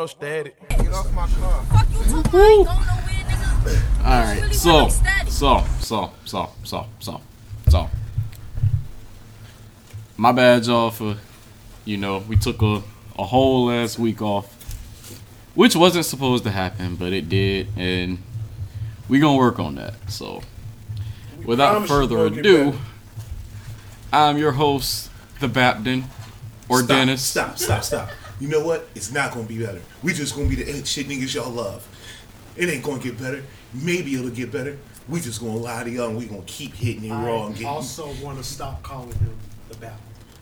no static. Get off my car. Fuck you talking about? I ain't going nowhere. All right, Really so, so, so, so, so, so, so. My bad, y'all, for, you know, we took a, a whole last week off, which wasn't supposed to happen, but it did, and we gonna work on that. So, without further ado. I'm your host, the Baptin, or Stop, Dennis. Stop, stop, stop. You know what? It's not gonna be better. We just gonna be the shit niggas y'all love. It ain't gonna get better. Maybe it'll get better. We just gonna lie to y'all and we gonna keep hitting it raw and I getting. also want to stop calling him the Batman.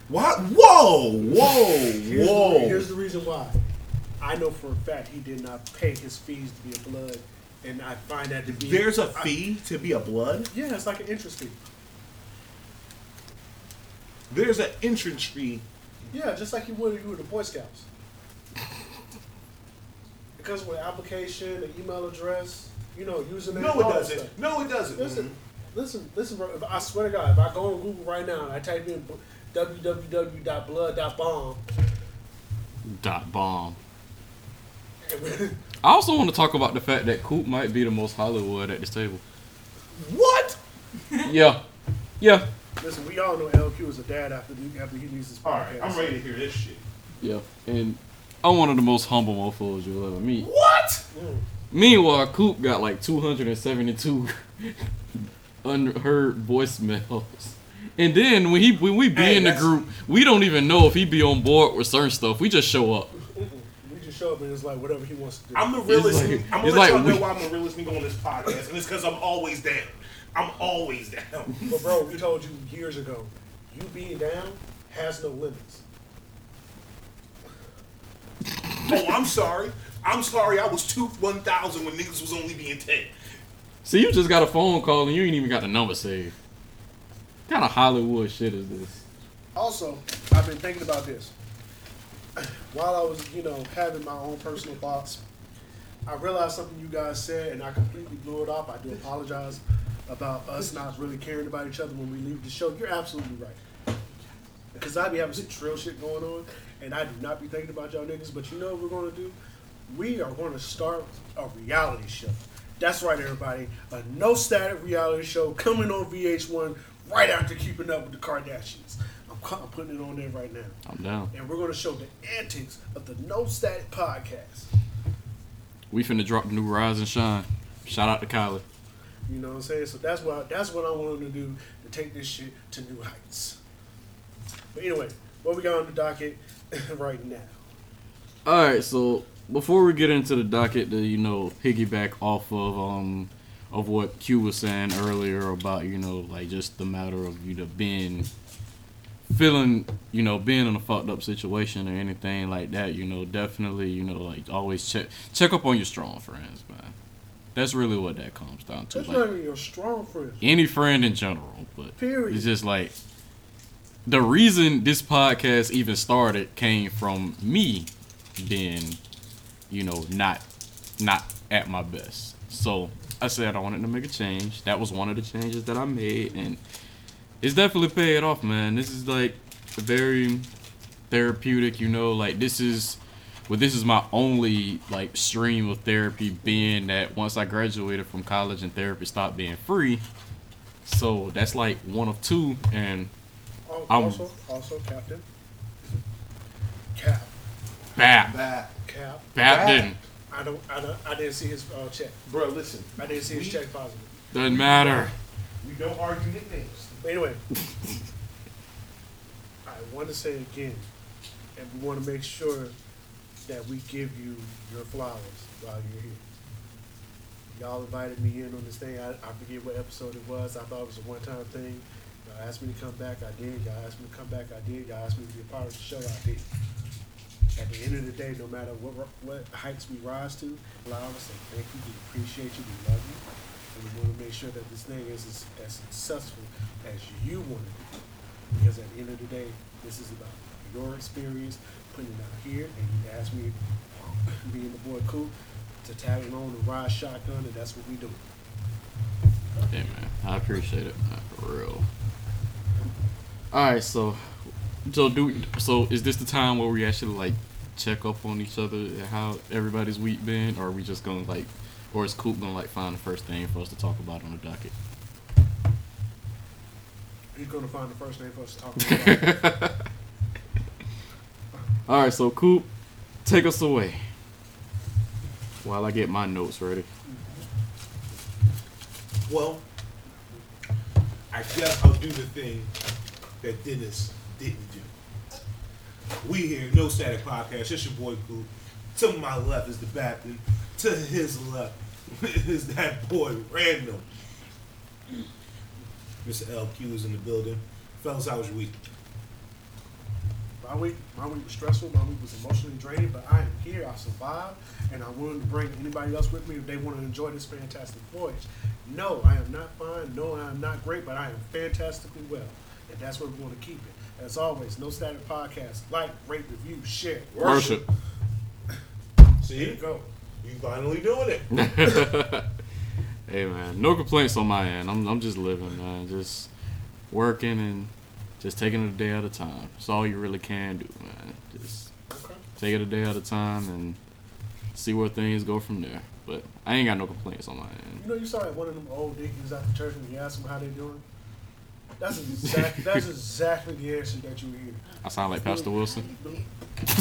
What? Whoa, whoa, Here's whoa. The, here's the reason why. I know for a fact he did not pay his fees to be a blood, and I find that to be. There's a I- fee to be a blood. yeah, it's like an interest fee. There's an entrance fee. Yeah, just like you would if you were the Boy Scouts. Because with application, an email address, you know, username. No, all it that doesn't. stuff. No, it doesn't. Listen, mm-hmm. listen, listen, bro. If I swear to God, if I go on Google right now and I type in www.blood.bomb, Dot bomb. I also want to talk about the fact that Coop might be the most Hollywood at this table. What? Yeah, yeah, listen, we all know LQ is a dad after he, after he leaves his podcast. All right, I'm ready to hear this shit. yeah. And I'm one of the most humble mofos you'll ever meet. What? Meanwhile, Coop got like 272 unheard voicemails. And then when he when we be Hey, in the that's- group, we don't even know if he be on board with certain stuff. We just show up. We just show up and it's like whatever he wants to do. I'm the realest. like- I'm gonna it's let like y'all know we- why I'm the realest nigga on this podcast, and it's because I'm always down. I'm always down. but bro, we told you years ago, you being down has no limits. Oh, I'm sorry. I'm sorry. I was two one thousand when niggas was only being ten. See, you just got a phone call and you ain't even got the number saved. What kind of Hollywood shit is this? Also, I've been thinking about this. While I was, you know, having my own personal thoughts, I realized something you guys said, and I completely blew it off. I do apologize about us not really caring about each other when we leave the show. You're absolutely right. Because I be having some trill shit going on, and I do not be thinking about y'all niggas. But you know what we're going to do? We are going to start a reality show. That's right, everybody. A no static reality show coming on VH1 right after Keeping Up with the Kardashians. I'm, I'm putting it on there right now. I'm down. And we're going to show the antics of the No Static podcast. We finna drop the new Rise and Shine. Shout out to Kylie. You know what I'm saying? So that's what that's what I wanted to do to take this shit to new heights. But anyway, what we got on the docket right now? All right, so before we get into the docket, to you know piggyback off of um of what Q was saying earlier about you know like just the matter of you know being feeling you know being in a fucked up situation or anything like that. You know, definitely you know like always check check up on your strong friends, man. That's really what that comes down to. That's Like, not even your strong friend. any friend in general, but Period. it's just like the reason this podcast even started came from me being, you know, not not at my best. So I said I wanted to make a change. That was one of the changes that I made, and it's definitely paid off, man. This is like very therapeutic, you know. Like this is, well, this is my only like stream of therapy, being that once I graduated from college and therapy stopped being free. So that's like one of two, and Al- I'm- Also, also, Captain. Cap, Bat. Bat. Cap. bap Bap. didn't I don't, I don't, I didn't see his uh, check. Bro, listen. I didn't see his We- check positive. doesn't matter. We don't argue nicknames. But anyway, I want to say again, and we want to make sure that we give you your flowers while you're here. Y'all invited me in on this thing. I, I forget what episode it was. I thought it was a one-time thing. Y'all asked me to come back. I did. Y'all asked me to come back. I did. Y'all asked me to be a part of the show. I did. At the end of the day, no matter what what heights we rise to, allow us to thank you. We appreciate you. We love you. And we want to make sure that this thing is as, as successful as you want it to be. Because at the end of the day, this is about your experience, putting it out here, and you asked me, being the boy cool, to tag along and ride shotgun, and that's what we do. Hey man. I appreciate it, man, for real. All right, so, so do so. Is this the time where we actually like check up on each other, and how everybody's week been, or are we just gonna like, or is Coop gonna like find the first thing for us to talk about on the docket? He's gonna find the first name for us to talk about. All right, so Coop, take us away while I get my notes ready. Well, I guess I'll do the thing that Dennis didn't do. We here, No Static Podcast. It's your boy Coop. To my left is the Baptist. To his left is that boy Random. Mr. LQ is in the building. Fellas, how was your week? My week, my week was stressful. My week was emotionally draining, but I am here. I survived, and I'm willing to bring anybody else with me if they want to enjoy this fantastic voyage. No, I am not fine. No, I am not great, but I am fantastically well, and that's where we want to keep it. As always, no static podcast. Like, rate, review, share. Worship. There you go. You finally doing it. Hey man, no complaints on my end. I'm I'm just living, man. Just working and just taking it a day at a time. That's all you really can do, man. Just Okay. take it a day at a time and see where things go from there. But I ain't got no complaints on my end. You know, you saw like one of them old deacons at the church and you asked them how they doing. That's exact. that's exactly the answer that you hear. I sound like Pastor Wilson.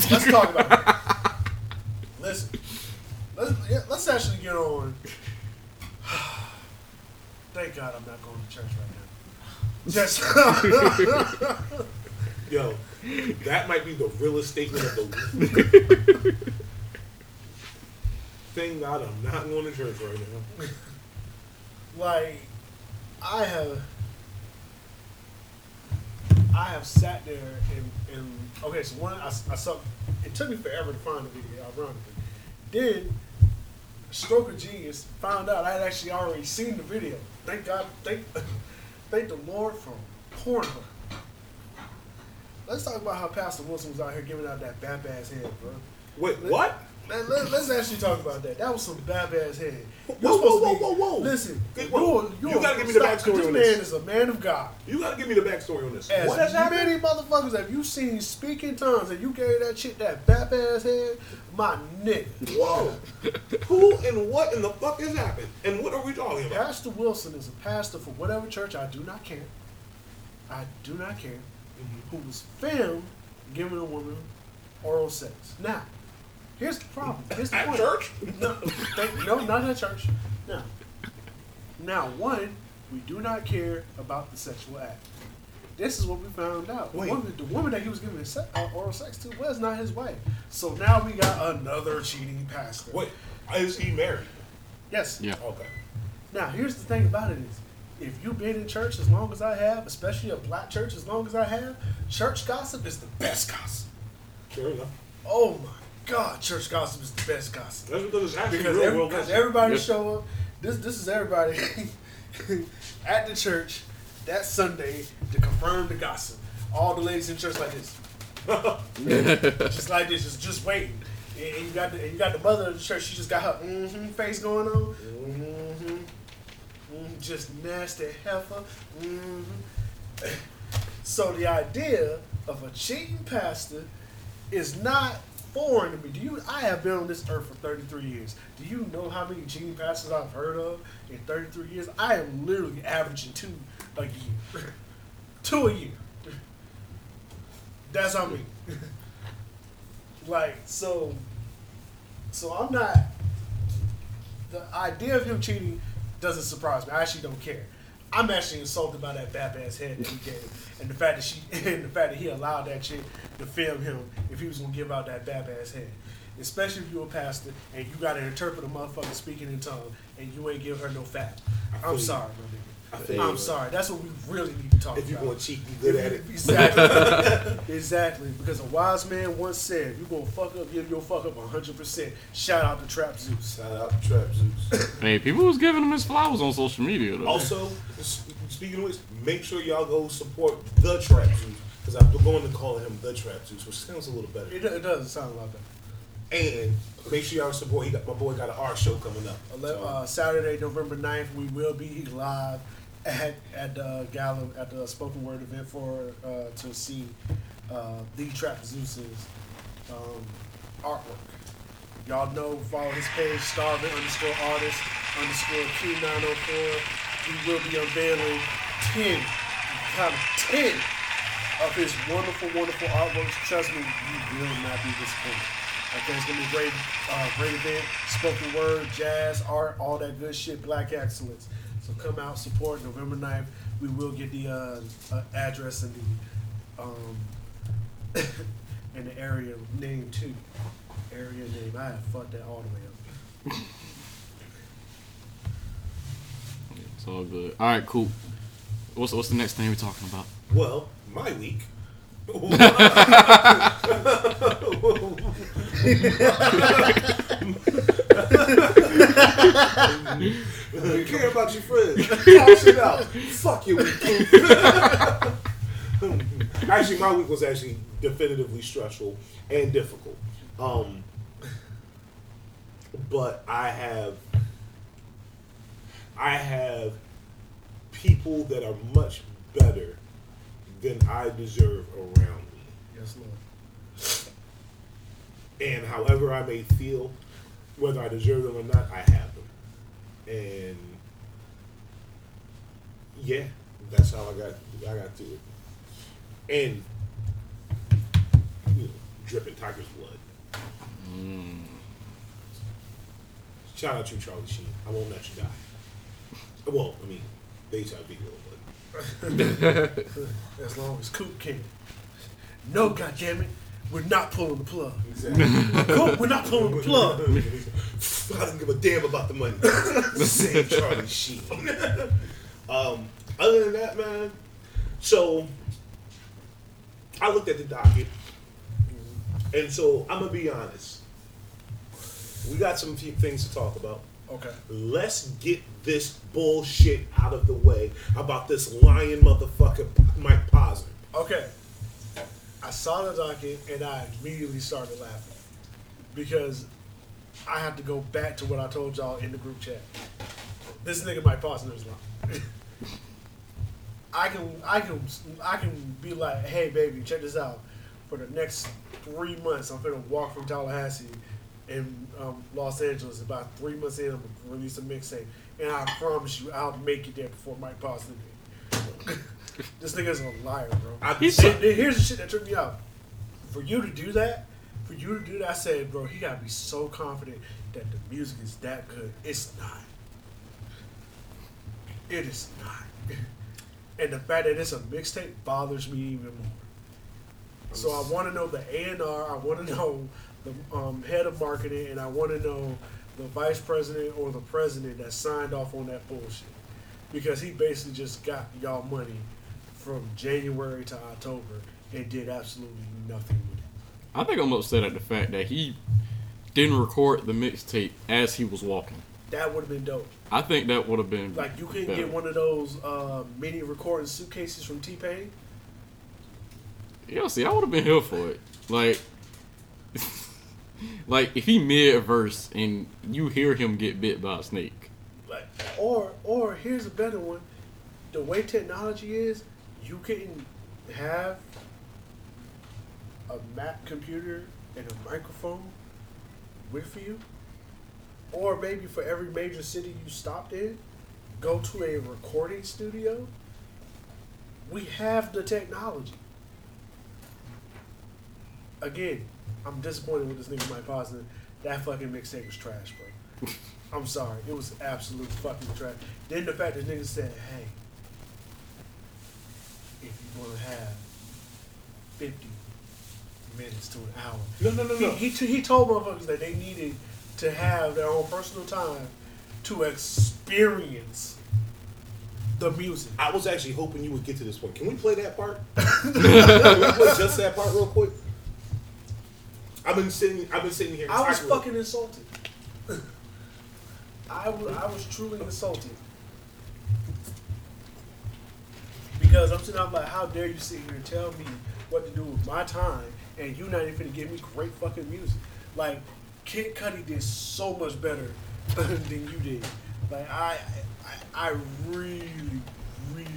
Let's talk about it. Listen, let's yeah, let's actually get on. Thank God I'm not going to church right now. Just Yo, that might be the realest statement of the week. Thank God I'm not going to church right now. like I have I have sat there and, and okay, so one I, I saw it took me forever to find the video, ironically. Then Stroke of Genius found out I had actually already seen the video. Thank God, thank thank the Lord for Pornhub. Let's talk about how Pastor Wilson was out here giving out that bap ass head, bro. Wait, what? Man, let, us actually talk about that. That was some bad ass head. You're Whoa, whoa, whoa, whoa, whoa. Listen, Hey, you're, you're, You gotta give me the stop, backstory This on man is a man of God. You gotta give me the backstory on this. As what has happened? many motherfuckers have you seen speak in tongues and you gave that shit that bap ass head? My nigga. Whoa. Who and what in the fuck has happened? And what are we talking about? Pastor Wilson is a pastor for whatever church, I do not care. I do not care. Mm-hmm. Who was filmed giving a woman oral sex. Now, here's the problem. Here's the At point. church? No, thank- no, not at church. Now, now, one, we do not care about the sexual act. This is what we found out. The Wait. woman, the woman that he was giving se- uh, oral sex to was not his wife. So now we got another cheating pastor. Wait, is he married? Yes. Yeah. Okay. Now, here's the thing about it is, if you've been in church as long as I have, especially a black church as long as I have, church gossip is the best gossip. Sure enough. Oh my God, church gossip is the best gossip. That's because it's actually Because, real every, world gossip. everybody Yep. show up. This this is everybody at the church that Sunday to confirm the gossip. All the ladies in church like this, just like this, just just waiting. And you got the and you got the mother of the church. She just got her mm-hmm face going on. Mm-hmm. Mm, just nasty heifer. Mm-hmm. So the idea of a cheating pastor is not foreign to me. Do you? I have been on this earth for 33 years. Do you know how many cheating pastors I've heard of in 33 years? I am literally averaging two a year. two a year. That's how many. like so. So I'm not. The idea of him cheating doesn't surprise me. I actually don't care. I'm actually insulted by that bap ass head that he gave, and the fact that she, and the fact that he allowed that chick to film him if he was gonna give out that bap ass head. Especially if you're a pastor and you gotta interpret a motherfucker speaking in tongue and you ain't give her no fat. I'm sorry, my feel nigga. I'm you. sorry. That's what we really need to talk about. If you're gonna cheat, be good at it. Exactly. exactly. Because a wise man once said, "You gonna fuck up, give your fuck up 100." percent Shout out to Trap Zeus. Shout out to Trap Zeus. Hey, people was giving him his flowers on social media though. also, s- speaking of which, make sure y'all go support the Trap Zeus. Because I'm going to call him the Trap Zeus, which sounds a little better. It, do- it does sound a lot better. And make sure y'all support. He got my boy got an art show coming up. Ele- Uh, Saturday, November 9th, we will be live at at the gala at the spoken word event for uh, to see uh, the Trap Zeus's um, artwork. Y'all know, follow his page, Starving underscore artist underscore Q904. He will be unveiling 10, kind of 10 of his wonderful, wonderful artworks. Trust me, you will not be disappointed. Okay, it's gonna be a great, uh, great event. Spoken word, jazz, art, all that good shit. Black excellence. So come out, support November 9th. We will get the uh, uh, address and the um, and the area name too. Area name. I have fucked that all the way up. It's all good. All right, cool. What's what's the next thing we're talking about? Well, my week. you care about your friends. Talk shit out. Fuck your week. actually, my week was actually definitively stressful and difficult. Um, but I have, I have people that are much better than I deserve around me. Yes, Lord. And however I may feel, whether I deserve them or not, I have. And yeah, that's how I got I got to it. And you know, dripping tiger's blood. Mm. Shout out to Charlie Sheen. I won't let you die. Well, I mean, they HIV will, but As long as Coop can. No, goddammit, we're not pulling the plug. exactly. Coop, we're not pulling the plug. I don't give a damn about the money. Same Charlie Sheen. um, other than that, man. So I looked at the docket, and so I'm gonna be honest. We got some few things to talk about. Okay. Let's get this bullshit out of the way about this lying motherfucker Mike Posner. Okay. I saw the docket and I immediately started laughing because I have to go back to what I told y'all in the group chat. This nigga Mike Posner is lying. I can, I can, I can be like, hey baby, check this out. For the next three months, I'm gonna walk from Tallahassee in um, Los Angeles. About three months in, I'm gonna release a mixtape, and I promise you, I'll make it there before Mike Posner. this nigga's a liar, bro. I, And- and here's the shit that tripped me out. For you to do that, for you to do that, I said, bro, he gotta be so confident that the music is that good. It's not. It is not. And the fact that it's a mixtape bothers me even more. So I want to know the A and R. I want to know the um, head of marketing, and I want to know the vice president or the president that signed off on that bullshit, because he basically just got y'all money from January to October and did absolutely nothing with it. I think I'm upset at the fact that he didn't record the mixtape as he was walking. That would have been dope. I think that would have been Like you couldn't better. get one of those uh, mini recording suitcases from T Pain. Yeah, see, I would have been here for it. Like, like if he mid verse and you hear him get bit by a snake. Like, or or here's a better one. The way technology is, you can have a Mac computer and a microphone with you, or maybe for every major city you stopped in, go to a recording studio. We have the technology. Again, I'm disappointed with this nigga Mike Posner. That fucking mixtape was trash, bro. I'm sorry. It was absolute fucking trash. Then the fact that nigga said, hey, to have 50 minutes to an hour. no, no, no, no. He, he, he told motherfuckers that they needed to have their own personal time to experience the music. I was actually hoping you would get to this point. Can we play that part? Can we play just that part real quick? I've been sitting. I've been sitting here. I was fucking insulted. I was, I was truly insulted. Because I'm sitting out like, how dare you sit here and tell me what to do with my time and you not even gonna give me great fucking music. Like, Kid Cudi did so much better than you did. Like, I, I, I really, really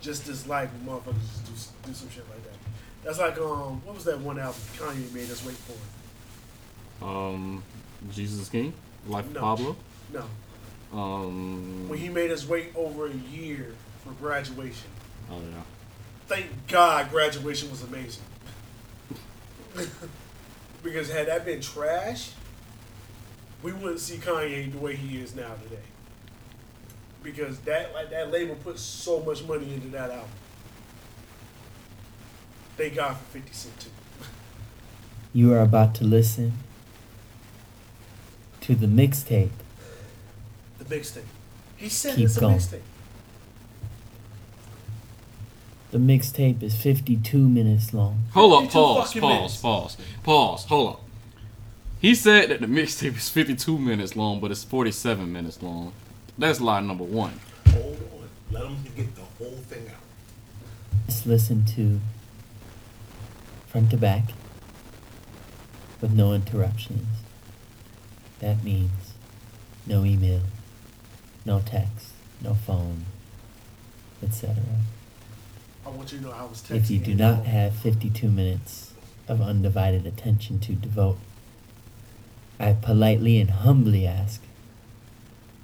just dislike when motherfuckers just do, do some shit like that. That's like, um, what was that one album Kanye made us wait for? Um, Jesus King, Life of No. Pablo. No. Um, When he made us wait over a year for graduation. oh yeah. Thank God graduation was amazing. because had that been trash, we wouldn't see Kanye the way he is now today. Because that like that label put so much money into that album. Thank God for 50 Cent too. You are about to listen to the mixtape. The mixtape. He said Keep it's a going. mixtape. The mixtape is 52 minutes long. Hold up, 52 pause, fucking pause, minutes. pause, pause. Hold up. He said that the mixtape is 52 minutes long, but it's 47 minutes long. That's lie number one. Hold on. Let them get the whole thing out. Just listen to front to back with no interruptions. That means no email, no text, no phone, etc. I want you to know I was texting. If you do not have 52 minutes of undivided attention to devote, I politely and humbly ask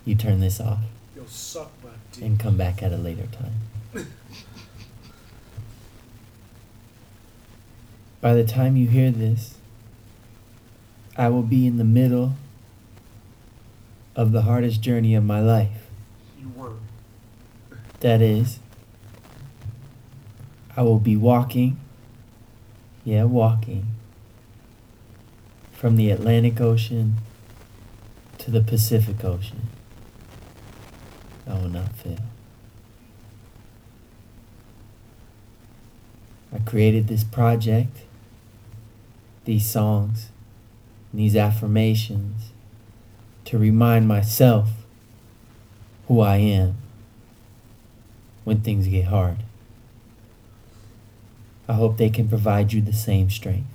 you turn this off Yo, suck my dick. and come back at a later time. By the time you hear this, I will be in the middle of the hardest journey of my life. You weren't. That is, I will be walking, yeah, walking, from the Atlantic Ocean to the Pacific Ocean. I will not fail. I created this project, these songs, these affirmations to remind myself who I am when things get hard. I hope they can provide you the same strength.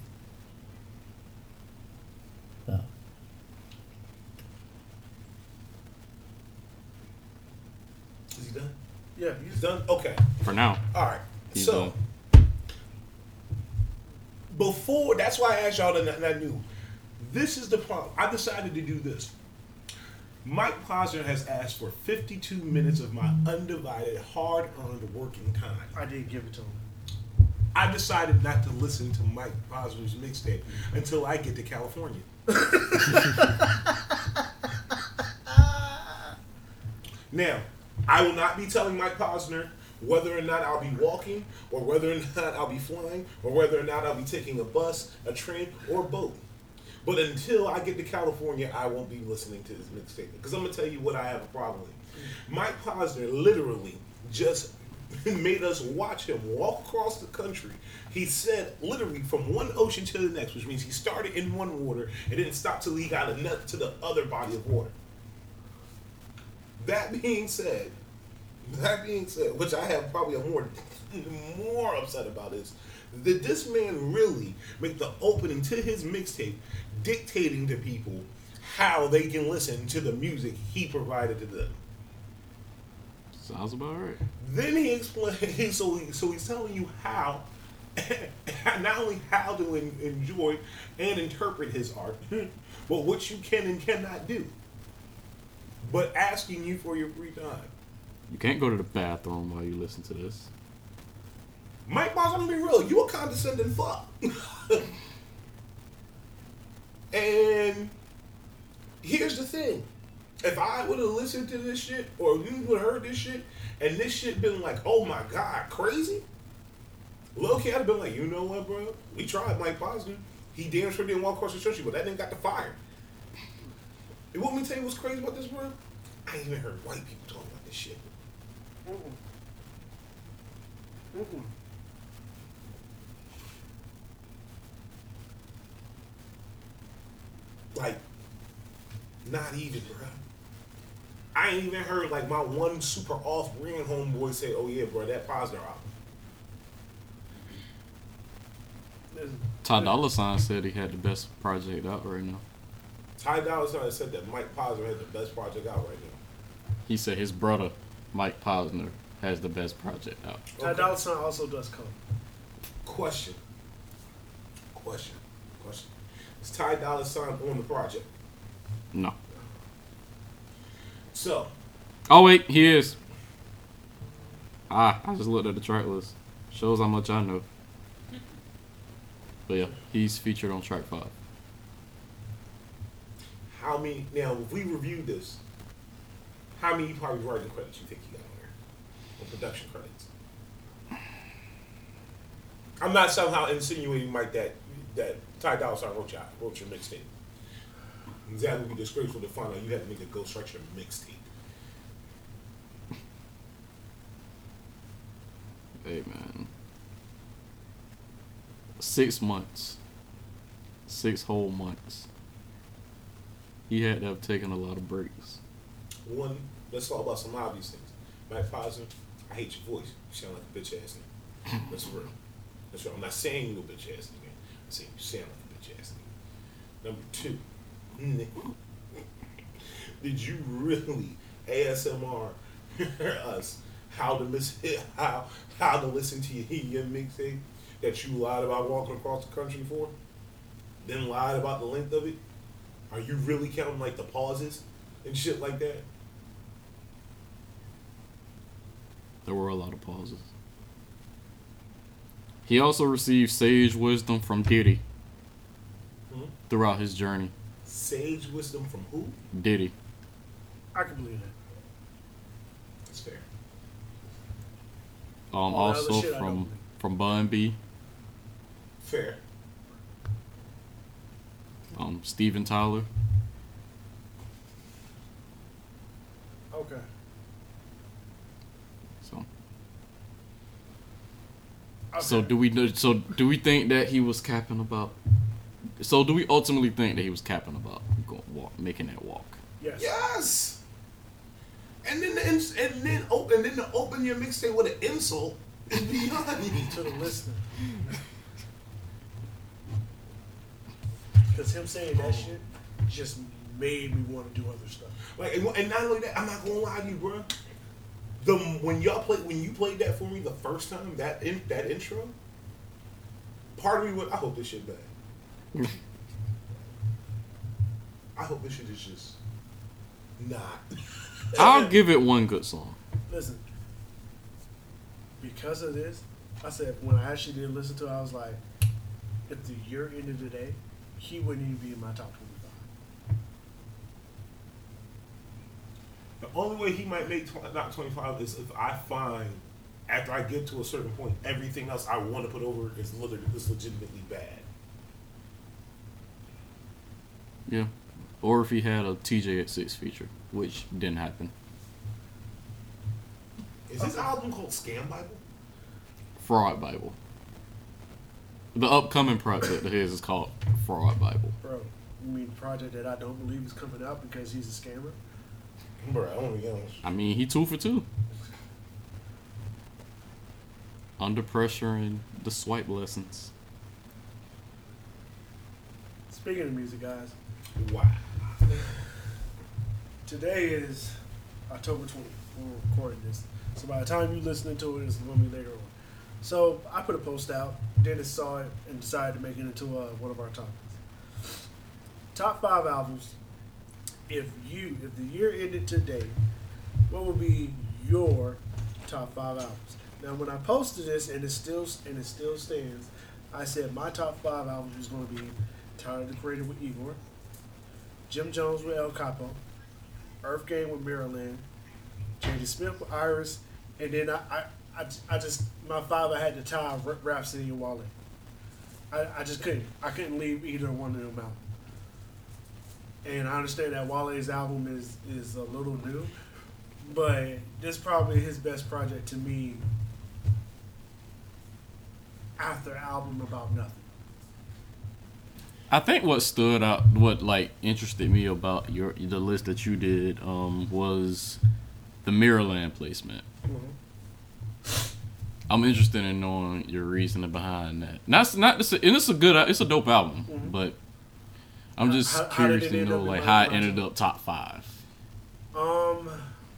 So, Is he done? Yeah, He's done? Okay. For now. All right. He's so, before, that's why I asked y'all, and I knew. This is the problem. I decided to do this. Mike Posner has asked for 52 minutes of my undivided, hard earned working time. I did give it to him. I decided not to listen to Mike Posner's mixtape until I get to California. now, I will not be telling Mike Posner whether or not I'll be walking, or whether or not I'll be flying, or whether or not I'll be taking a bus, a train, or a boat. But until I get to California, I won't be listening to this mixtape. Because I'm going to tell you what I have a problem with. Mike Posner literally just made us watch him walk across the country. He said literally from one ocean to the next, which means he started in one water and didn't stop till he got enough to the other body of water. That being said, that being said, which I have probably a more more upset about is did this man really make the opening to his mixtape dictating to people how they can listen to the music he provided to them? Sounds about right. Then he explains. So he, so he's telling you how, not only how to en- enjoy and interpret his art, but what you can and cannot do. But asking you for your free time. You can't go to the bathroom while you listen to this. Mike Boss, I'm gonna be real. You a condescending fuck. and here's the thing: if I would have listened to this shit, or you would have heard this shit, and this shit been like, oh my god, crazy. Loki, I'd have been like, you know what, bro? We tried Mike Posner. He damn sure didn't walk across the church, but that didn't got the fire. You want me to tell you what's crazy about this, bro? I ain't even heard white people talking about this shit. Mm-mm. Like, not even, bro. I ain't even heard like my one super off brand homeboy say, "Oh yeah, bro, that Posner album." There's- Ty Dolla Sign said he had the best project out right now. Ty Dolla Sign said that Mike Posner had the best project out right now. He said his brother, Mike Posner, has the best project out. Ty Dolla Sign also does come. Question. Question. Question. Is Ty Dolla Sign on the project? No. So, Oh wait, he is. Ah, I just looked at the track list. Shows how much I know. But yeah, he's featured on track five. how many? Now, if we reviewed this, how many probably writing credits you think he got on there? Or production credits? I'm not somehow insinuating, Mike, that that Ty Dolla Sign wrote your, wrote your mixtape. That would be disgraceful to find out you had to make a Ghost Structure mixtape. Hey man. Six months. Six whole months. He had to have taken a lot of breaks. One, let's talk about some obvious things. Mike Posner, I hate your voice. You sound like a bitch ass nigga. That's real. That's real. I'm not saying you're a bitch ass nigga. I'm saying you sound like a bitch ass nigga. Number two, did you really ASMR us how to listen how how to listen to your, your mixtape that you lied about walking across the country for? Then lied about the length of it? Are you really counting like the pauses and shit like that? There were a lot of pauses. He also received sage wisdom from Diddy Hmm? throughout his journey. Sage wisdom from who? Diddy. I can believe that. That's fair. Um, All also shit I don't from from Bun B. Fair. Um, Steven Tyler. Okay. So okay. so do we so do we think that he was capping about? So do we ultimately think that he was capping about going, walk, making that walk? Yes. Yes. And then the ins- and then open and then to open your mixtape with an insult is beyond me. To the listener. Because him saying that oh. shit just made me want to do other stuff. Like and, and not only that, I'm not gonna lie to you, bro. The when y'all played when you played that for me the first time that in, that intro, part of me went, I hope this shit bad. I hope this shit is just not. I'll give it one good song. Listen, because of this, I said when I actually did listen to it, I was like, if the year ended today, he wouldn't even be in my top 25. The only way he might make tw- not 25 is if I find, after I get to a certain point, everything else I want to put over is, lit- is legitimately bad. Yeah. Or if he had a TJ at six feature, which didn't happen. Is this album called Scam Bible? Fraud Bible. The upcoming project of his is called Fraud Bible. Bro, you mean the project that I don't believe is coming out because he's a scammer? Bro, I don't know. I mean, he two for two. Under pressure and the swipe lessons. Speaking of music, guys, Wow. today is October 20th. We're recording this. So by the time you're listening to it, it's going to be later on. So I put a post out. Dennis saw it and decided to make it into uh, one of our topics. Top five albums. If you, if the year ended today, what would be your top five albums? Now, when I posted this, and it still and it still stands, I said my top five albums was going to be Tyler the Creator with Igor, Jim Jones with El Capo, Earth Gang with Mirrorland, Jaden Smith with Iris, and then I, I, I, I just my father had to tie Ra- Rapsody and Wale. I, I just couldn't I couldn't leave either one of them out. And I understand that Wale's album is is a little new, but this is probably his best project to me. After album about nothing. I think what stood out, what like interested me about your the list that you did, um, was the Mirrorland placement. I'm interested in knowing your reasoning behind that. Not not this, and it's a good, it's a dope album, but I'm just How- how curious it to know like how it my ended up top five. Um,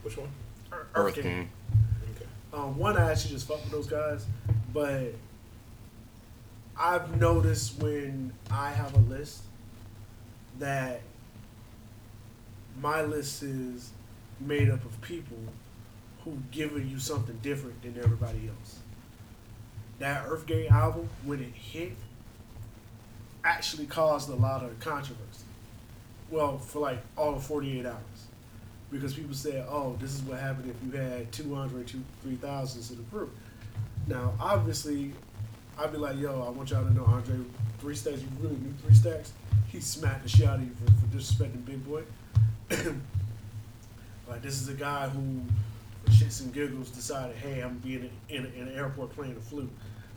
Which one? Earth, Earth Gang. Gang. Okay. Um, one, I actually just fuck with those guys, but I've noticed when I have a list that my list is made up of people who giving you something different than everybody else. That Earth Gang album, when it hit, actually caused a lot of controversy. Well, for like all of 48 hours. Because people said, oh, this is what happened if you had 200, 3000s in the group. Now, obviously, I'd be like, yo, I want y'all to know Andre, three stacks, you really need three stacks? He smacked the shit out of you for, for disrespecting Big Boi. like, this is a guy who, for shits and giggles, decided, hey, I'm being in, in, in an airport playing the flute.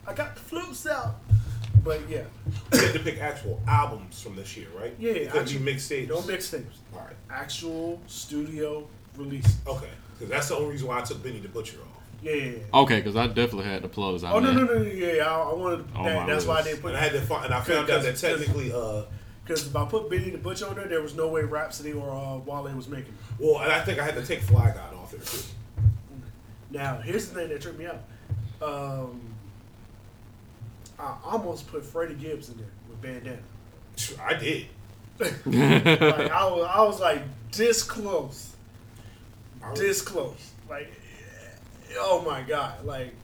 I got the flutes out. But yeah, You had to pick actual albums from this year, right? Yeah, couldn't actual- be mixtapes. no mixtapes. All right. Actual studio release. Okay. Because that's the only reason why I took Benny the Butcher off. Yeah, yeah, yeah. Okay, because I definitely had the plugs. I Oh no no no no, yeah! I, I wanted Oh, that, my that's why I didn't put And I had to find, and I found out that technically, uh, because if I put Benny the Butcher on there, there was no way Rapsody or uh, Wale was making. it. well, and I think I had to take Fly God off there too. Now here's the thing that tripped me out. Um, I almost put Freddie Gibbs in there with bandana. I did. like I was, I was like this close, was- this close. Like, oh my god! Like,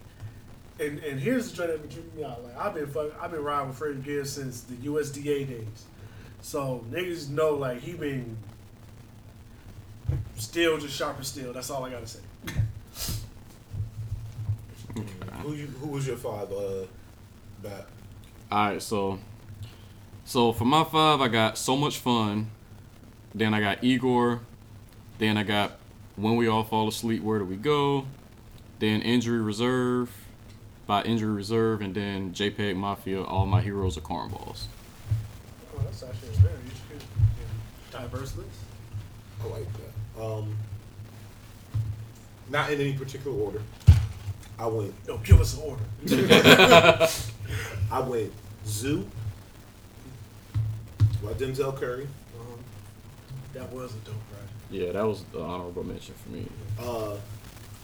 and and here's the joint that been tripping me out. Like I've been fuck, I've been riding with Freddie Gibbs since the USDA days, so niggas know like he been still just sharp as steel. That's all I gotta say. Who you, who was your five? Uh, bat. All right, so so for my five, I got so much fun. Then I got Igor. Then I got when we all fall asleep. Where do we go? Then injury reserve, by injury reserve, and then JPEG Mafia. All my heroes are cornballs. Oh, that's actually a very interesting diverse list. I like that. Um, not in any particular order. I went. Yo, give us an order. I went ZUU by Denzel Curry. Um, that was a dope ride. Yeah, that was the honorable mention for me. Uh,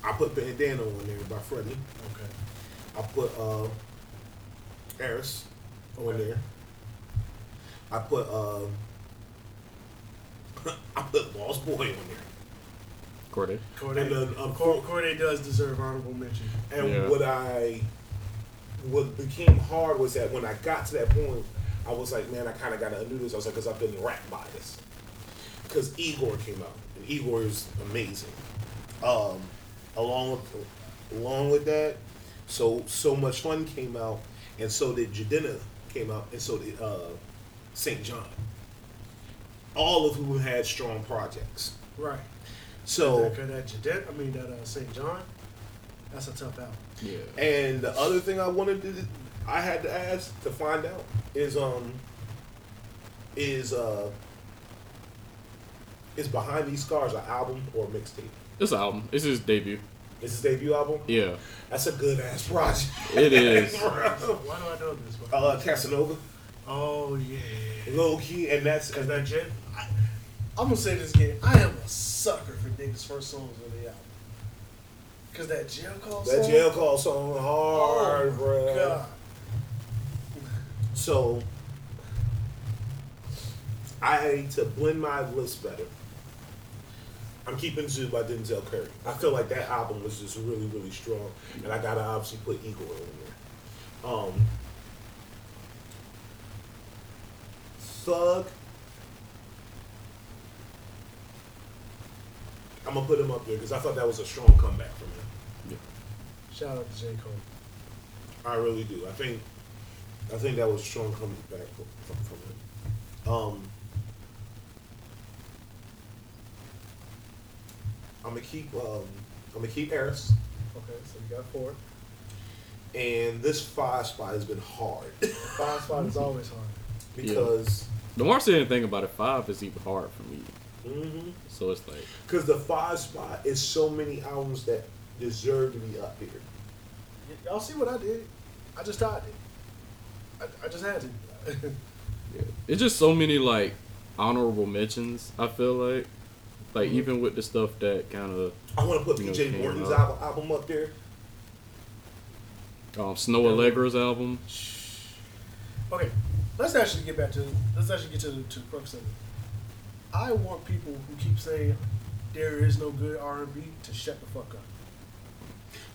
I put Bandana on there by Freddie. Okay. I put uh, Eris on Okay. there. I put uh, I put Lost Boy on there. Cordae. Cordae, And then, um, Cor- Cordae does deserve honorable mention. And Yeah. what I what became hard was that when I got to that point, I was like, man, I kind of got to undo this. I was like, because I've been wrapped by this. Because Igor came out, and Igor is amazing. Um, along with along with that, so so much fun came out, and so did Jadena came out, and so did uh, Saint JHN. All of whom had strong projects. Right. So. that, that Jadet, I mean that uh, Saint JHN, that's a tough out. Yeah. And the other thing I wanted to, I had to ask to find out is um, is uh, is behind these scars an album or a mixtape? This album. This is his debut. Is his debut album? Yeah. That's a good ass project. It is. Why do I know this? one? uh, Casanova, oh yeah. low key, and that's Cause and that Jet, I, I'm gonna say this again. I am a sucker for niggas' first songs on the album. Cause that jail call that song. jail call song hard, oh, bro. God. So I need to blend my list better. I'm keeping ZUU by Denzel Curry. I feel like that album was just really, really strong, and I gotta obviously put Igor in there. Um, Thug. I'm gonna put him up there because I thought that was a strong comeback from him. Yeah. Shout out to J Cole. I really do. I think I think that was a strong comeback from, from, from him. Um, I'm gonna keep um, I'm gonna keep Eris, Okay, so you got four. and this five spot has been hard Five spot is always hard. because The more I say anything about it, five is even hard for me. mhm. So it's like, because the five spot is so many albums that deserve to be up here. Y- y'all see what I did? I just tried it. I, I just had to. yeah. it's just so many like honorable mentions. I feel like, like even with the stuff that kind of I want to put You know, PJ came Morton's out. album, album up there. um, Snoh Aalegra's album. okay, let's actually get back to let's actually get to the, to the crux of it. I want people who keep saying there is no good R and B to shut the fuck up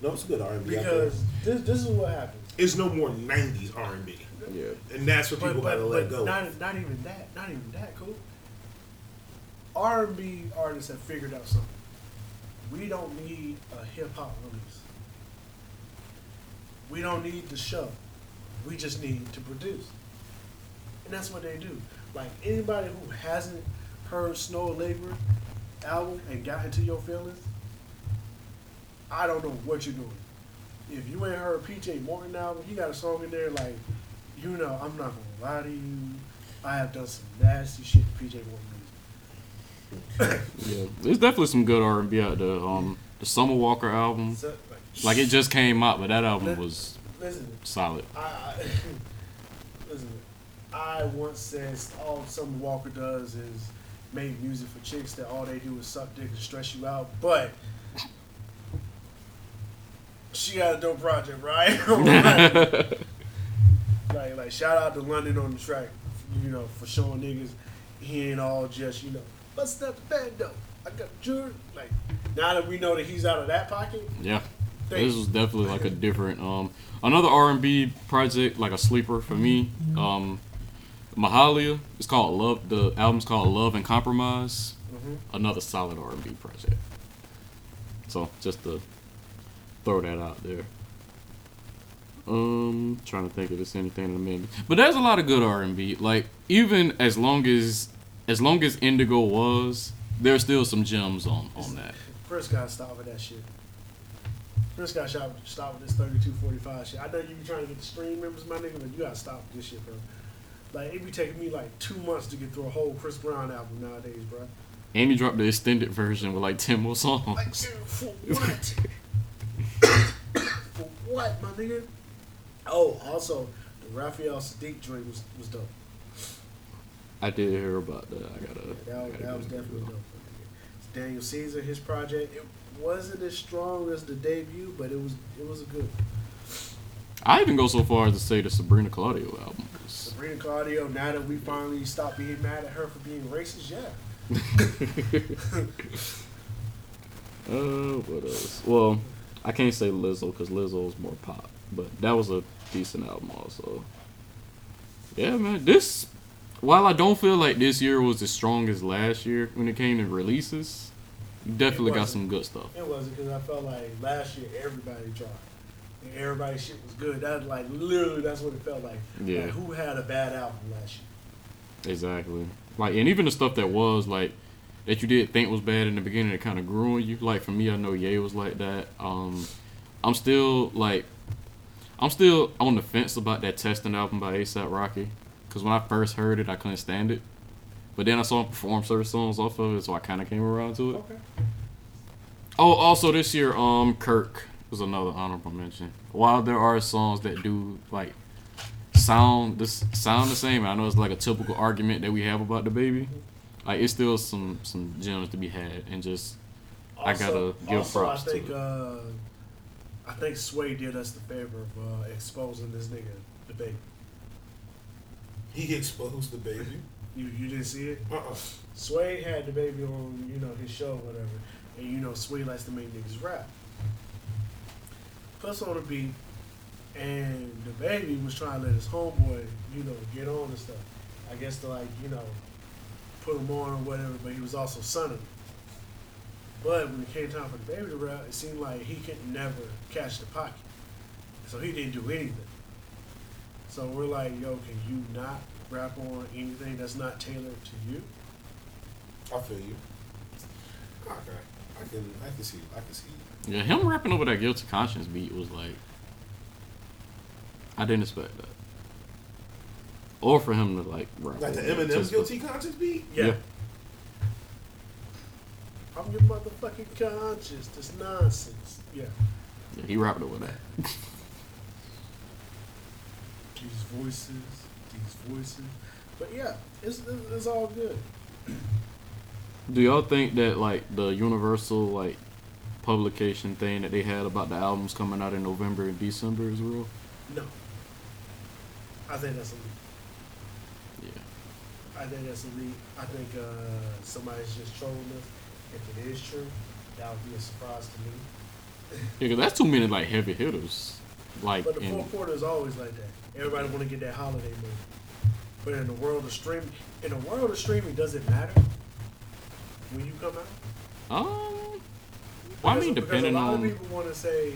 No, it's good R and B. because this this is what happens. it's no more '90s R and B, Yeah. and that's what But, people but, gotta let but go. not not even that not even that cool. R and B artists have figured out something. We don't need a hip hop release. We don't need the show. We just need to produce. And that's what they do. Like anybody who hasn't heard Snoh Aalegra album and got into your feelings, I don't know what you're doing. If you ain't heard PJ Morton album, he got a song in there like, you know, I'm not gonna lie to you. I have done some nasty shit to PJ Morton. Yeah. There's definitely some good R and B out there. Um, the Summer Walker album, So, like it just came out, but that album was listen, solid. I, I listen. I once said all Summer Walker does is make music for chicks that all they do is suck dick and stress you out. But she got a dope project, right? like, like shout out to London on the track, you know, for showing niggas he ain't all just you know. Bust that the band though. I got. Like now that we know that he's out of that pocket, Yeah. Thank This was definitely like a different um another R and B project, like a sleeper for me. Um Mahalia. It's called Love the album's called Love and Compromise. Mhm. Another solid R and B project. So just to throw that out there. Um trying to think if it's anything in the mix. But there's a lot of good R and B. Like even as long as as long as Indigo was, there's still some gems on on that. Chris got to stop with that shit. Chris got to stop with this 3245 shit. I know you be trying to get the stream members, my nigga, but you got to stop with this shit, bro. Like, it be taking me like two months to get through a whole Chris Brown album nowadays, bro. And he dropped the extended version with like 10 more songs. Like, for what? for what, my nigga? Oh, also, the Raphael Saadiq joint was, was dope. I did hear about that. I gotta. That, I was- gotta that was give it a definitely dope. Daniel Caesar, his project, it wasn't as strong as the debut, but it was it was a good. I even go so far as to say the Sabrina Claudio album. Sabrina Claudio, now that we finally stopped being mad at her for being racist, yeah. Uh, what else? Well, I can't say Lizzo because Lizzo's more pop, but that was a decent album also. Yeah, man. This, while I don't feel like this year was as strong as last year when it came to releases, you definitely got some good stuff. It wasn't because I felt like last year everybody tried. And everybody's shit was good. That's like literally that's what it felt like. Yeah. Like, who had a bad album last year? Exactly. Like, and even the stuff that was like that you did think was bad in the beginning, it kind of grew on you. Like for me, I know Ye was like that. Um, I'm still like, I'm still on the fence about that testing album by ASAP Rocky, because when I first heard it, I couldn't stand it. But then I saw him perform certain songs off of it, so I kind of came around to it. Okay. Oh, also this year, um, Kirk was another honorable mention. While there are songs that do like sound this sound the same, I know it's like a typical argument that we have about DaBaby. Like it's still some some gems to be had, and just I gotta give also, props I think to it. uh, I think Sway did us the favor of uh, exposing this nigga DaBaby. He exposed DaBaby. You you didn't see it? Uh-uh. Sway had DaBaby on, you know, his show, or whatever, and you know, Sway likes to make niggas rap. Puts on a beat, and DaBaby was trying to let his homeboy, you know, get on and stuff. I guess to like, you know, put him on or whatever, but he was also sunning him. But when it came time for DaBaby to rap, it seemed like he could never catch the pocket, so he didn't do anything. So we're like, yo, can you not rap on anything that's not tailored to you? I feel you. Okay. I can I can see I can see Yeah, him rapping over that guilty conscience beat was like, I didn't expect that. Or for him to like rap. Like the over that, Eminem guilty conscience beat? Yeah. Yeah. I'm your motherfucking conscience. This nonsense. Yeah. Yeah, he rapped over that. These voices. These voices. But yeah, it's, it's, it's all good. Do y'all think that like the Universal like publication thing that they had about the albums coming out in November and December is real? No. I think that's a leak. Yeah. I think that's elite. I think uh, somebody's just trolling us. If it is true, that would be a surprise to me. Yeah, 'cause that's too many like heavy hitters. Like But the in, fourth quarter is always like that. Everybody want to get that holiday money. But in the world of streaming, in the world of streaming, does it matter when you come out? um, well, I Because- mean, because depending a lot on of people want to say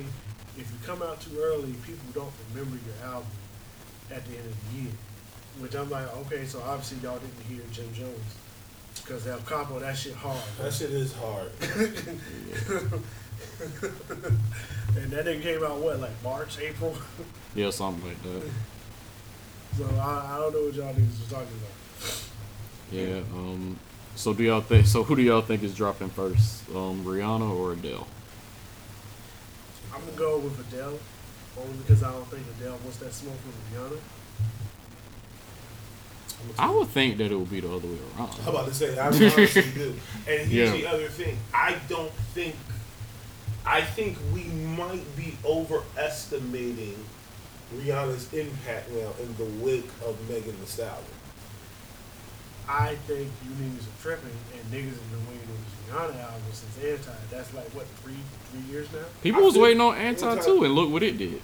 if you come out too early, people don't remember your album at the end of the year. Which I'm like, okay, so obviously y'all didn't hear Jim Jones because El Capo, that shit hard. That shit is hard. and that thing came out what, like March, April. yeah something like that. so I, I don't know what y'all niggas was talking about. Yeah. Um. So do y'all think? So who do y'all think is dropping first? Um, Rihanna or Adele? I'm gonna go with Adele, only because I don't think Adele wants that smoke from Rihanna. I would think that it would be the other way around. I'm about to say, I honestly do. And here's Yeah. the other thing. I don't think, I think we might be overestimating Rihanna's impact now in the wake of Megan Thee Stallion. I think you niggas are tripping, and niggas have been waiting on this Rihanna album since Anti. That's like what three three years now. People I was waiting on Anti Anti- too, and look what it did.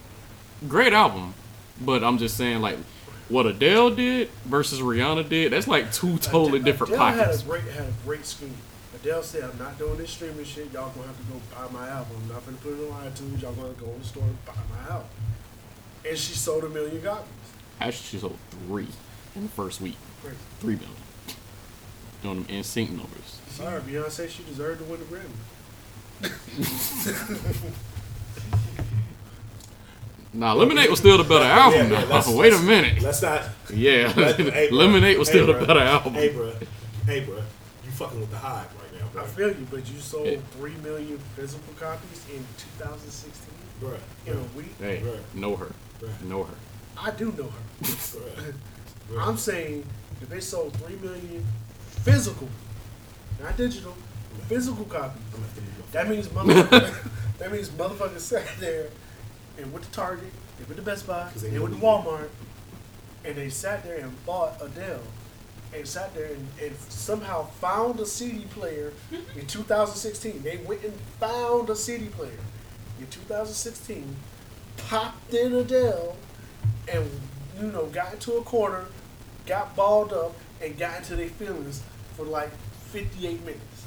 Great album, but I'm just saying like what Adele did versus Rihanna did. That's like two totally Adele- different Adele pockets. had a great had a great scheme. Adele said, "I'm not doing this streaming shit. Y'all gonna have to go buy my album. I'm not gonna put it on iTunes. Y'all gonna go in the store and buy my album." And she sold a million copies. Actually, she sold three in the first week. Crazy. Three million. Doing them NSYNC numbers. Sorry, Beyonce. She deserved to win the Grammy. Nah, Lemonade was still the better album. Yeah, yeah, Wait a minute. Let's not. Yeah, let- hey. Lemonade was Hey, still the better album. Hey, bro. Hey, bro. You fucking with the now, bro. I feel you, but you sold Yeah. three million physical copies in 2016 Bro. in a week. Hey, Right. know her. Right. Know her. I do know her. Bro. I'm saying if they sold three million physical, not digital, physical copies, I'm gonna have my- that means motherfuckers. that means motherfuckers sat there and went to Target, they went to Best Buy, 'Cause they they know went to we- Walmart, and they sat there and bought Adele, and sat there and, and somehow found a CD player in 2016. They went and found a CD player in 2016, popped in Adele, and you know got into a corner, got balled up, and got into their feelings for like 58 minutes.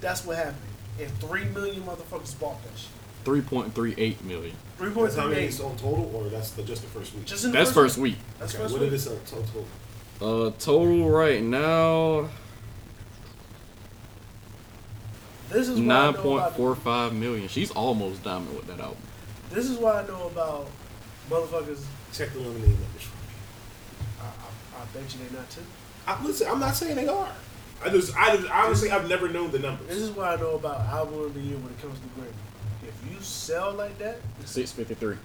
That's what happened. And three million motherfuckers bought that shit. Three point three eight million. Three point That's how many sold total, or that's the, just the first week? Just in the That's first week. That's okay, first what week. did it sell total? Uh, total right now This is why I nine know point about four five million. She's almost diamond with that album. This is why I know about motherfuckers. Check the lemonade numbers for me. I, I, I bet you they not too. I, listen, I'm not saying they are. I just, I just, honestly, I've never known the numbers. This is why I know about album of the year when it comes to Grammy. If you sell like that, Six fifty three.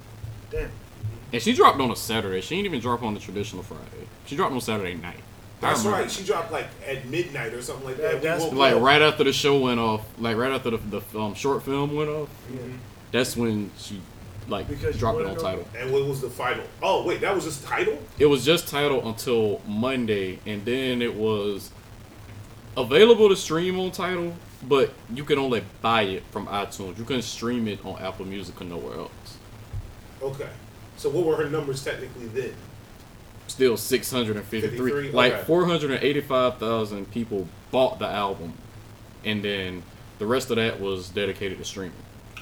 damn. And she dropped on a Saturday. She didn't even drop on the traditional Friday. She dropped on Saturday night. That's right. She dropped like at midnight or something like Yeah, that. We that's Like up. right after the show went off, like right after the, the um, short film went off, Yeah. that's when she like Because dropped it on Tidal. And what was the final? Oh wait, that was just Tidal. It was just Tidal until Monday, and then it was available to stream on Tidal, but you can only buy it from iTunes. You couldn't stream it on Apple Music or nowhere else. Okay. So what were her numbers technically then? Still 653. 53? Like Okay. 485,000 people bought the album, and then the rest of that was dedicated to streaming.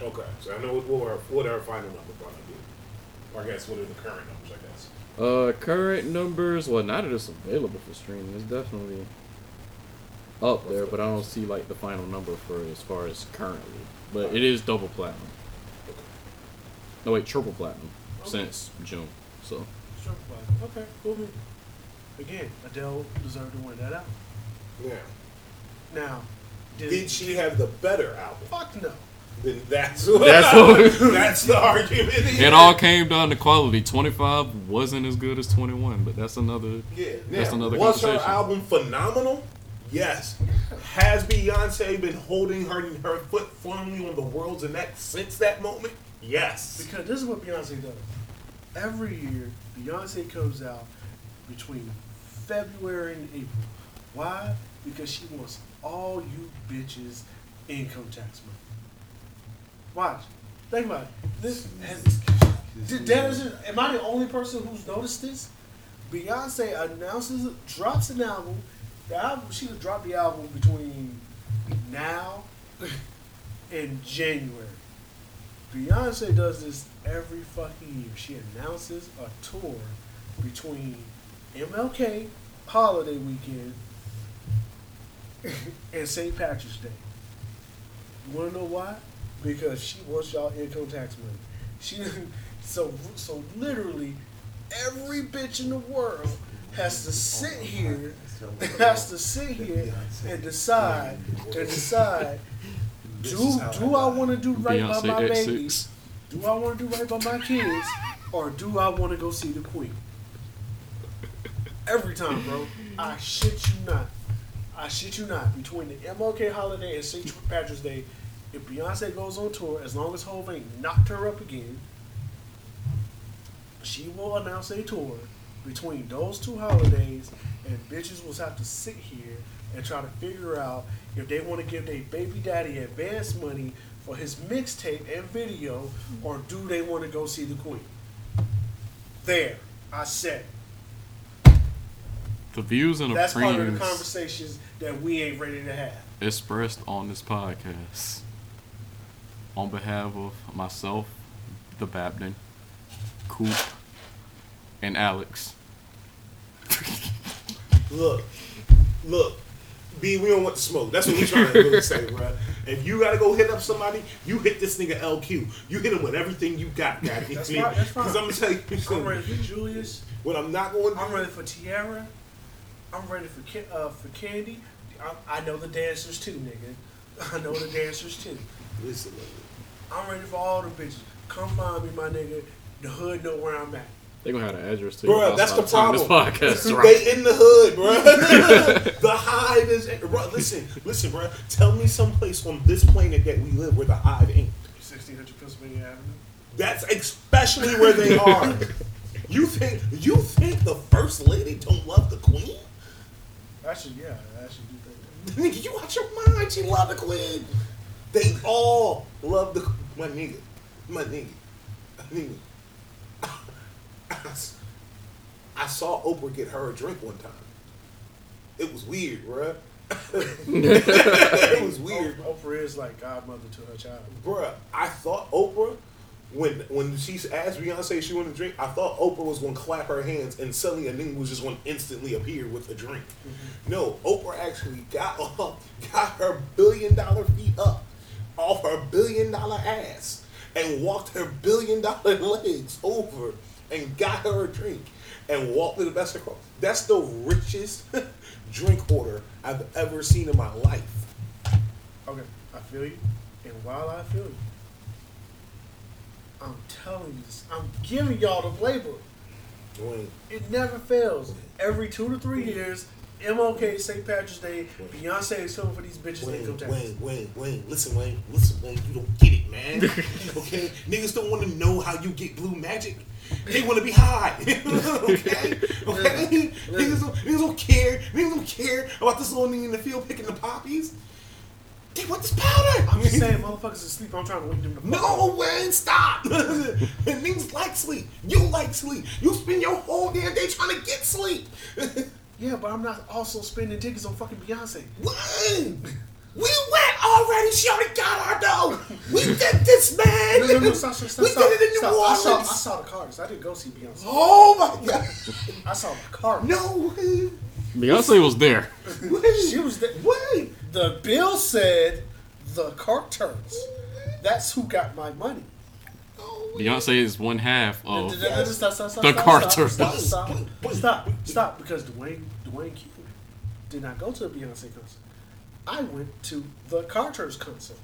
Okay. So I know what, were, what our final number probably be. Or I guess what are the current numbers? I guess. Uh, current numbers. Well, now that it's available for streaming, it's definitely up there. But I don't see like the final number for as far as currently. But it is double platinum. No wait, triple platinum since June. So Sure, fine. Okay, cool. Again, Adele deserved to win that album. Yeah. Now, did, Did she have the better album? fuck no. Then that's what, That's what- that's the argument. it all came down to quality. Twenty five wasn't as good as twenty one, but that's another. Yeah. That's Now, another was her conversation. album phenomenal? Yes. Has Beyonce been holding her her foot firmly on the world's neck since that moment? Yes. Because this is what Beyonce does. Every year, Beyonce comes out between February and April. Why? Because she wants all you bitches income tax money. Watch. Think about it. This has, did Dennis, am I the only person who's noticed this? Beyonce announces, drops an album. The album, she would drop the album between now and January. Beyonce does this every fucking year. She announces a tour between MLK holiday weekend and St. Patrick's Day. You wanna know why? Because she wants y'all income tax money. She so so literally every bitch in the world has to sit here has to sit here and decide and decide do do I want to do right by my at baby? six. Do I want to do right by my kids or do I want to go see the queen? Every time, bro. I shit you not. I shit you not. Between the MLK holiday and St. Patrick's Day, if Beyonce goes on tour, as long as Hov ain't knocked her up again, she will announce a tour between those two holidays, and bitches will have to sit here and try to figure out if they want to give their baby daddy advance money for his mixtape and video, mm-hmm. or do they want to go see the queen? There, I said. The views and That's part of the conversations that we ain't ready to have. expressed on this podcast, on behalf of myself, the Babden, Coop, and Alex. Look, look. B, we don't want to smoke. That's what we trying to really say, bro. If you gotta go hit up somebody, you hit this nigga LQ. You hit him with everything you got, daddy. That's fine, that's fine. Because I'm gonna tell you I'm ready for Julius. What I'm not going to I'm ready for Tiara. I'm ready for Ca- uh, for Candy. I, I know the dancers too, nigga. I know the dancers too. Listen, man. I'm ready for all the bitches. Come find me, my nigga. The hood know where I'm at. They gonna have an address to you. Bruh, that's the problem. This podcast, right? They in the hood, bro. the hive is, bro. Listen, listen, bro. Tell me someplace on this planet that we live where the hive ain't. 1600 Pennsylvania Avenue. That's especially where they are. You think you think the first lady don't love the queen? Actually, yeah, I actually do think that. Nigga, you out your mind? She love the queen. They all love the my nigga, my nigga, my nigga. I saw Oprah get her a drink one time. It was weird, bruh. it was weird. Oprah, Oprah is like godmother to her child. Bruh, I thought Oprah, when when she asked Beyonce if she wanted a drink, I thought Oprah was gonna clap her hands and suddenly a nigga was just gonna instantly appear with a drink. Mm-hmm. No, Oprah actually got up, got her billion dollar feet up off her billion dollar ass and walked her billion dollar legs over and got her a drink and walked to the best across. That's the richest drink order I've ever seen in my life. Okay, I feel you. And while I feel you, I'm telling you this. I'm giving y'all the playbook. Dwayne, It never fails. Every two to three years, MLK, St. Patrick's Day, Beyonce is coming for these bitches Wayne, income taxes. Wayne, Wayne, Wayne, listen, Wayne, listen, Wayne, you don't get it, man. okay? Niggas don't want to know how you get blue magic. They want to be high. okay? Okay? Niggas, don't, niggas don't care. Niggas don't care about this little nigga in the field picking the poppies. They want this powder. I'm just saying, motherfuckers asleep. I'm trying to wake them the fuck No, Wayne, stop. niggas like sleep. You like sleep. You spend your whole damn day trying to get sleep. Yeah, but I'm not also spending tickets on fucking Beyonce. Wayne, we went already. She already got our dough. We did this, man. No, no, no, stop, stop, stop. we did it in New stop. I saw, I saw the Carters. I didn't go see Beyonce. Oh my god! I saw the Carters. No way! Beyonce was there. Wait, She was the, wait. the bill said the Carters. That's who got my money. Beyonce is one half of. Stop, stop, stop, The stop, Carters. Stop, stop, Wait, stop, wait, stop, wait. stop, because Dwayne, Dwayne Q did not go to the Beyonce concert. I went to the Carters concert.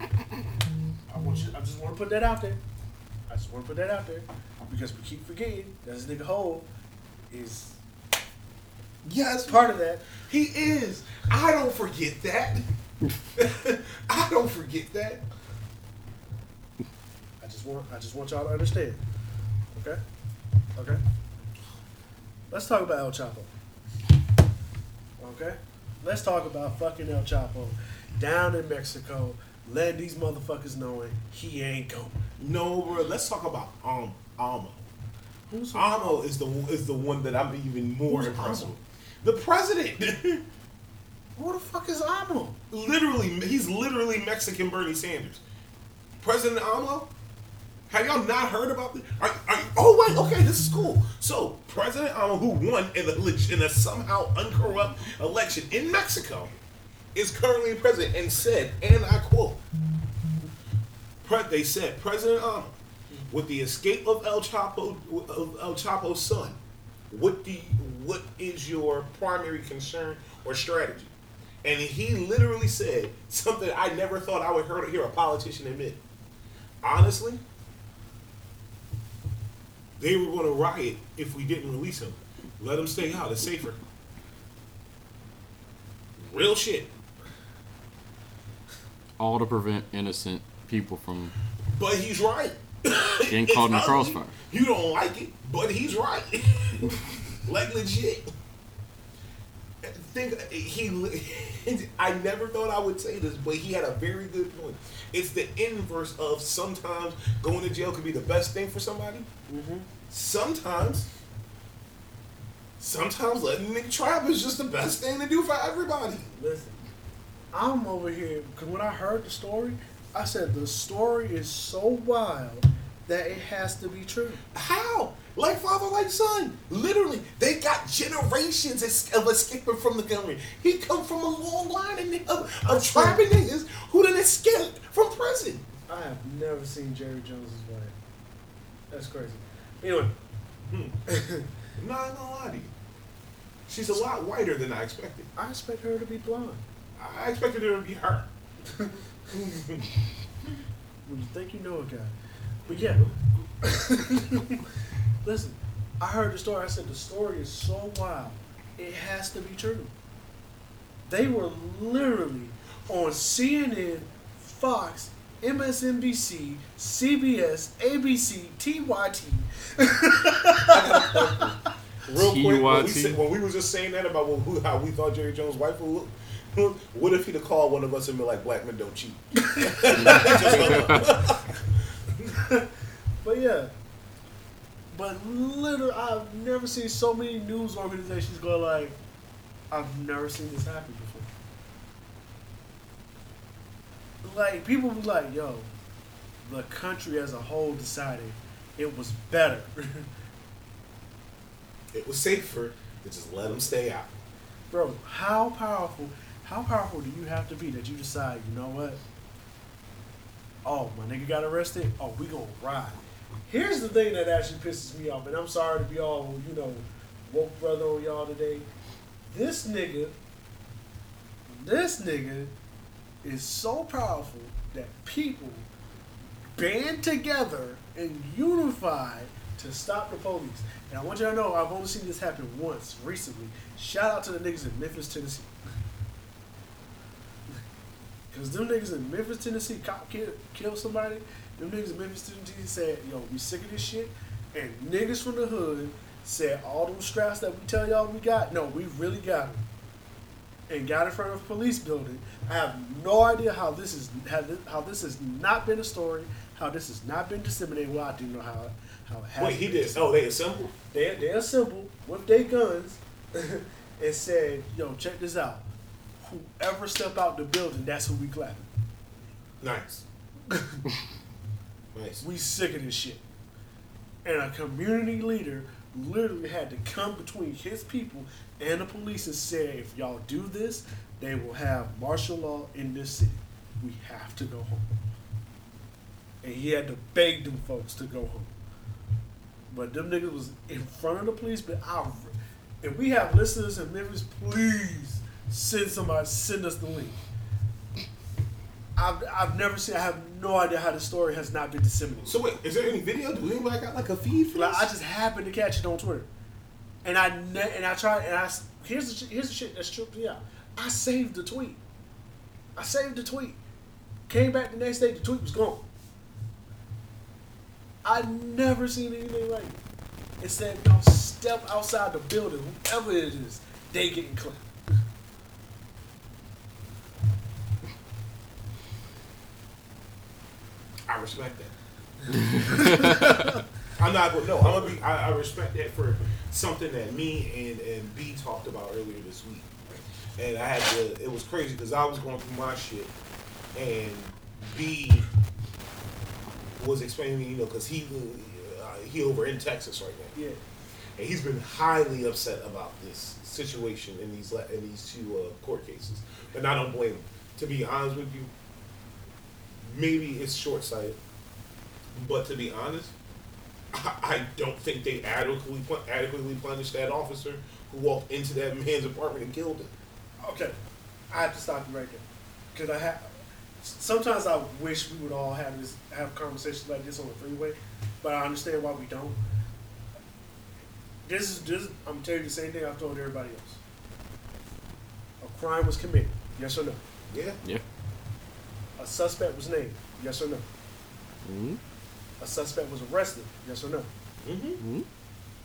I want you. I just want to put that out there. I just want to put that out there because we keep forgetting that this nigga Hole is Yes, part of that. he is. I don't forget that. I don't forget that. I just want. I just want y'all to understand. Okay. Okay. let's talk about El Chapo. Okay? Let's talk about fucking El Chapo down in Mexico, letting these motherfuckers knowing he ain't going. No, bro. Let's talk about um Amo. Who's Amo is the is the one that I'm even more Who's impressed Amo? with. The president. Who the fuck is Amo? literally, he's literally Mexican Bernie Sanders. President Amo. Have y'all not heard about this? Are, are, oh wait, okay, this is cool. So President Amo, who won in a, in a somehow uncorrupt election in Mexico, is currently president and said, and I quote, they said President Amo, with the escape of El Chapo of El Chapo's son, what you, what is your primary concern or strategy? And he literally said something I never thought I would hear a politician admit. Honestly, they were going to riot if we didn't release him. Let him stay out. It's safer. Real shit. All to prevent innocent people from But he's right. getting caught in the crossfire. You don't like it, but he's right. like legit. Think he. I never thought I would say this, but he had a very good point. It's the inverse of sometimes going to jail can be the best thing for somebody. Mm-hmm. Sometimes, sometimes letting nigga trap is just the best thing to do for everybody. Listen, I'm over here because when I heard the story, I said the story is so wild that it has to be true. How? Like father, like son. Literally, they got generations of escaping from the government. He come from a long line of, of, of trapping niggas who done escaped from prison. I have never seen Jerry Jones's wife. That's crazy. Anyway, hmm. I'm not gonna lie to you. She's a lot whiter than I expected. I expect her to be blonde. I expected her to be her. When you think you know a guy. But yeah. Listen, I heard the story. I said the story is so wild. It has to be true. They were literally on CNN, Fox, MSNBC, CBS, ABC, TYT. Real quick, when we, TYT. said, when we was just saying that about who, how we thought Jerry Jones' wife would look, what if he'd have called one of us and been like, "Black men don't cheat"? But yeah. But literally, I've never seen so many news organizations go like, I've never seen this happen before. Like, people be like, yo, the country as a whole decided it was better. it was safer to just let them stay out. Bro, how powerful, how powerful do you have to be that you decide, you know what? Oh, my nigga got arrested. Oh, we gonna ride. Here's the thing that actually pisses me off, and I'm sorry to be all, you know, woke brother on y'all today. This nigga, this nigga is so powerful that people band together and unify to stop the police. And I want y'all to know I've only seen this happen once recently. Shout out to the niggas in Memphis, Tennessee. Cause them niggas in Memphis, Tennessee, cop kill, killed somebody. Them niggas in Memphis, Tennessee said, "Yo, we sick of this shit." And niggas from the hood said, "All them straps that we tell y'all we got, no, we really got them." And got in front of a police building. I have no idea how this is how this, how this has not been a story, how this has not been disseminated. Well, I do know how how it has. Wait, he did. Oh, they assembled. They they assembled with their guns and said, "Yo, check this out. Whoever step out the building, that's who we clapping. Nice. nice. We sick of this shit." And a community leader literally had to come between his people and the police and say, "If y'all do this, they will have martial law in this city. We have to go home." And he had to beg them folks to go home. But them niggas was in front of the police. But I, if we have listeners in Memphis, please send somebody, send us the link. I've, I've never seen. I have no idea how the story has not been disseminated. So wait, is there any video? Do anybody got like a feed for Like this? I just happened to catch it on Twitter, and I ne- and I tried and I here's the here's the shit that's tripped me out. I saved the tweet. I saved the tweet. Came back the next day, the tweet was gone. I never seen anything like it. It said, no, step outside the building, whoever it is, they getting clapped. I respect that. I'm not gonna no. I'm gonna be. I, I respect that for something that me and and B talked about earlier this week, and I had to. It was crazy because I was going through my shit, and B was explaining, you know, because he uh, he over in Texas right now, Yeah. and he's been highly upset about this situation in these in these two uh, court cases, and I don't blame him. To be honest with you, maybe it's short sighted, but to be honest, I, I don't think they adequately adequately punished that officer who walked into that man's apartment and killed him. Okay, I have to stop you right there because I have. Sometimes I wish we would all have this have conversations like this on the freeway, but I understand why we don't. This is this. I'm gonna tell you the same thing I've told everybody else. A crime was committed, yes or no. Yeah, Yeah. A suspect was named, yes or no. Mhm. A suspect was arrested, yes or no. mm-hmm.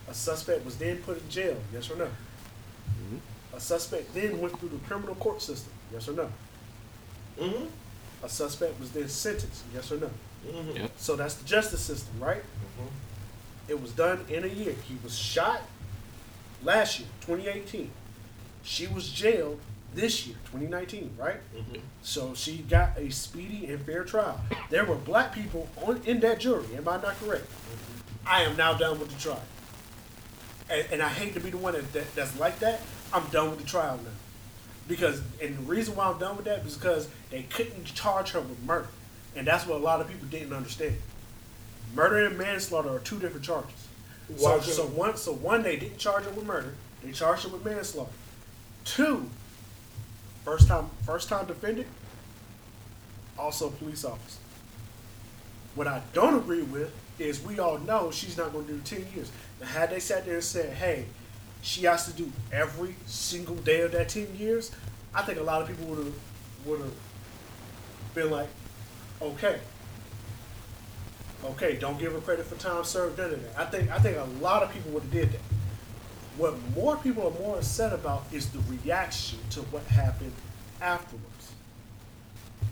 A suspect was then put in jail, yes or no. Mhm. A suspect then went through the criminal court system, yes or no. Mm-hmm. A suspect was then sentenced, yes or no. Mm-hmm. Yep. So that's the justice system, right? It was done in a year. He was shot last year, 2018. She was jailed this year, 2019, right? Mm-hmm. So she got a speedy and fair trial. There were black people on in that jury. Am I not correct? I am now done with the trial. And, and I hate to be the one that, that, that's like that. I'm done with the trial now. Because, and the reason why I'm done with that is because they couldn't charge her with murder. And that's what a lot of people didn't understand. Murder and manslaughter are two different charges. So, so one, so one, they didn't charge her with murder. They charged her with manslaughter. Two, first time, first time defendant, also police officer. What I don't agree with is we all know she's not going to do 10 years. Now, had they sat there and said, hey, she has to do every single day of that 10 years, I think a lot of people would have would have been like, okay. Okay, don't give her credit for time served, none of that. I think I think a lot of people would have did that. What more people are more upset about is the reaction to what happened afterwards.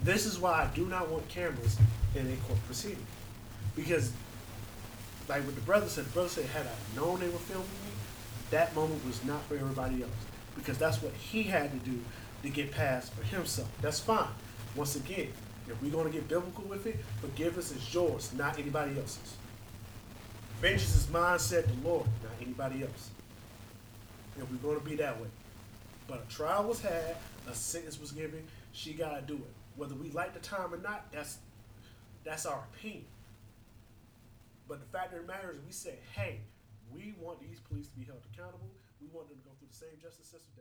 This is why I do not want cameras in a court proceeding. Because, like what the brother said, the brother said, had I known they were filming me, that moment was not for everybody else. Because that's what he had to do to get past for himself. That's fine. Once again, if we're going to get biblical with it, forgiveness is yours, not anybody else's. Vengeance is mine, said the Lord, not anybody else. And we're going to be that way. But a trial was had, a sentence was given. She got to do it. Whether we like the time or not, that's that's our opinion. But the fact of the matter is, we say, hey, we want these police to be held accountable. We want them to go through the same justice system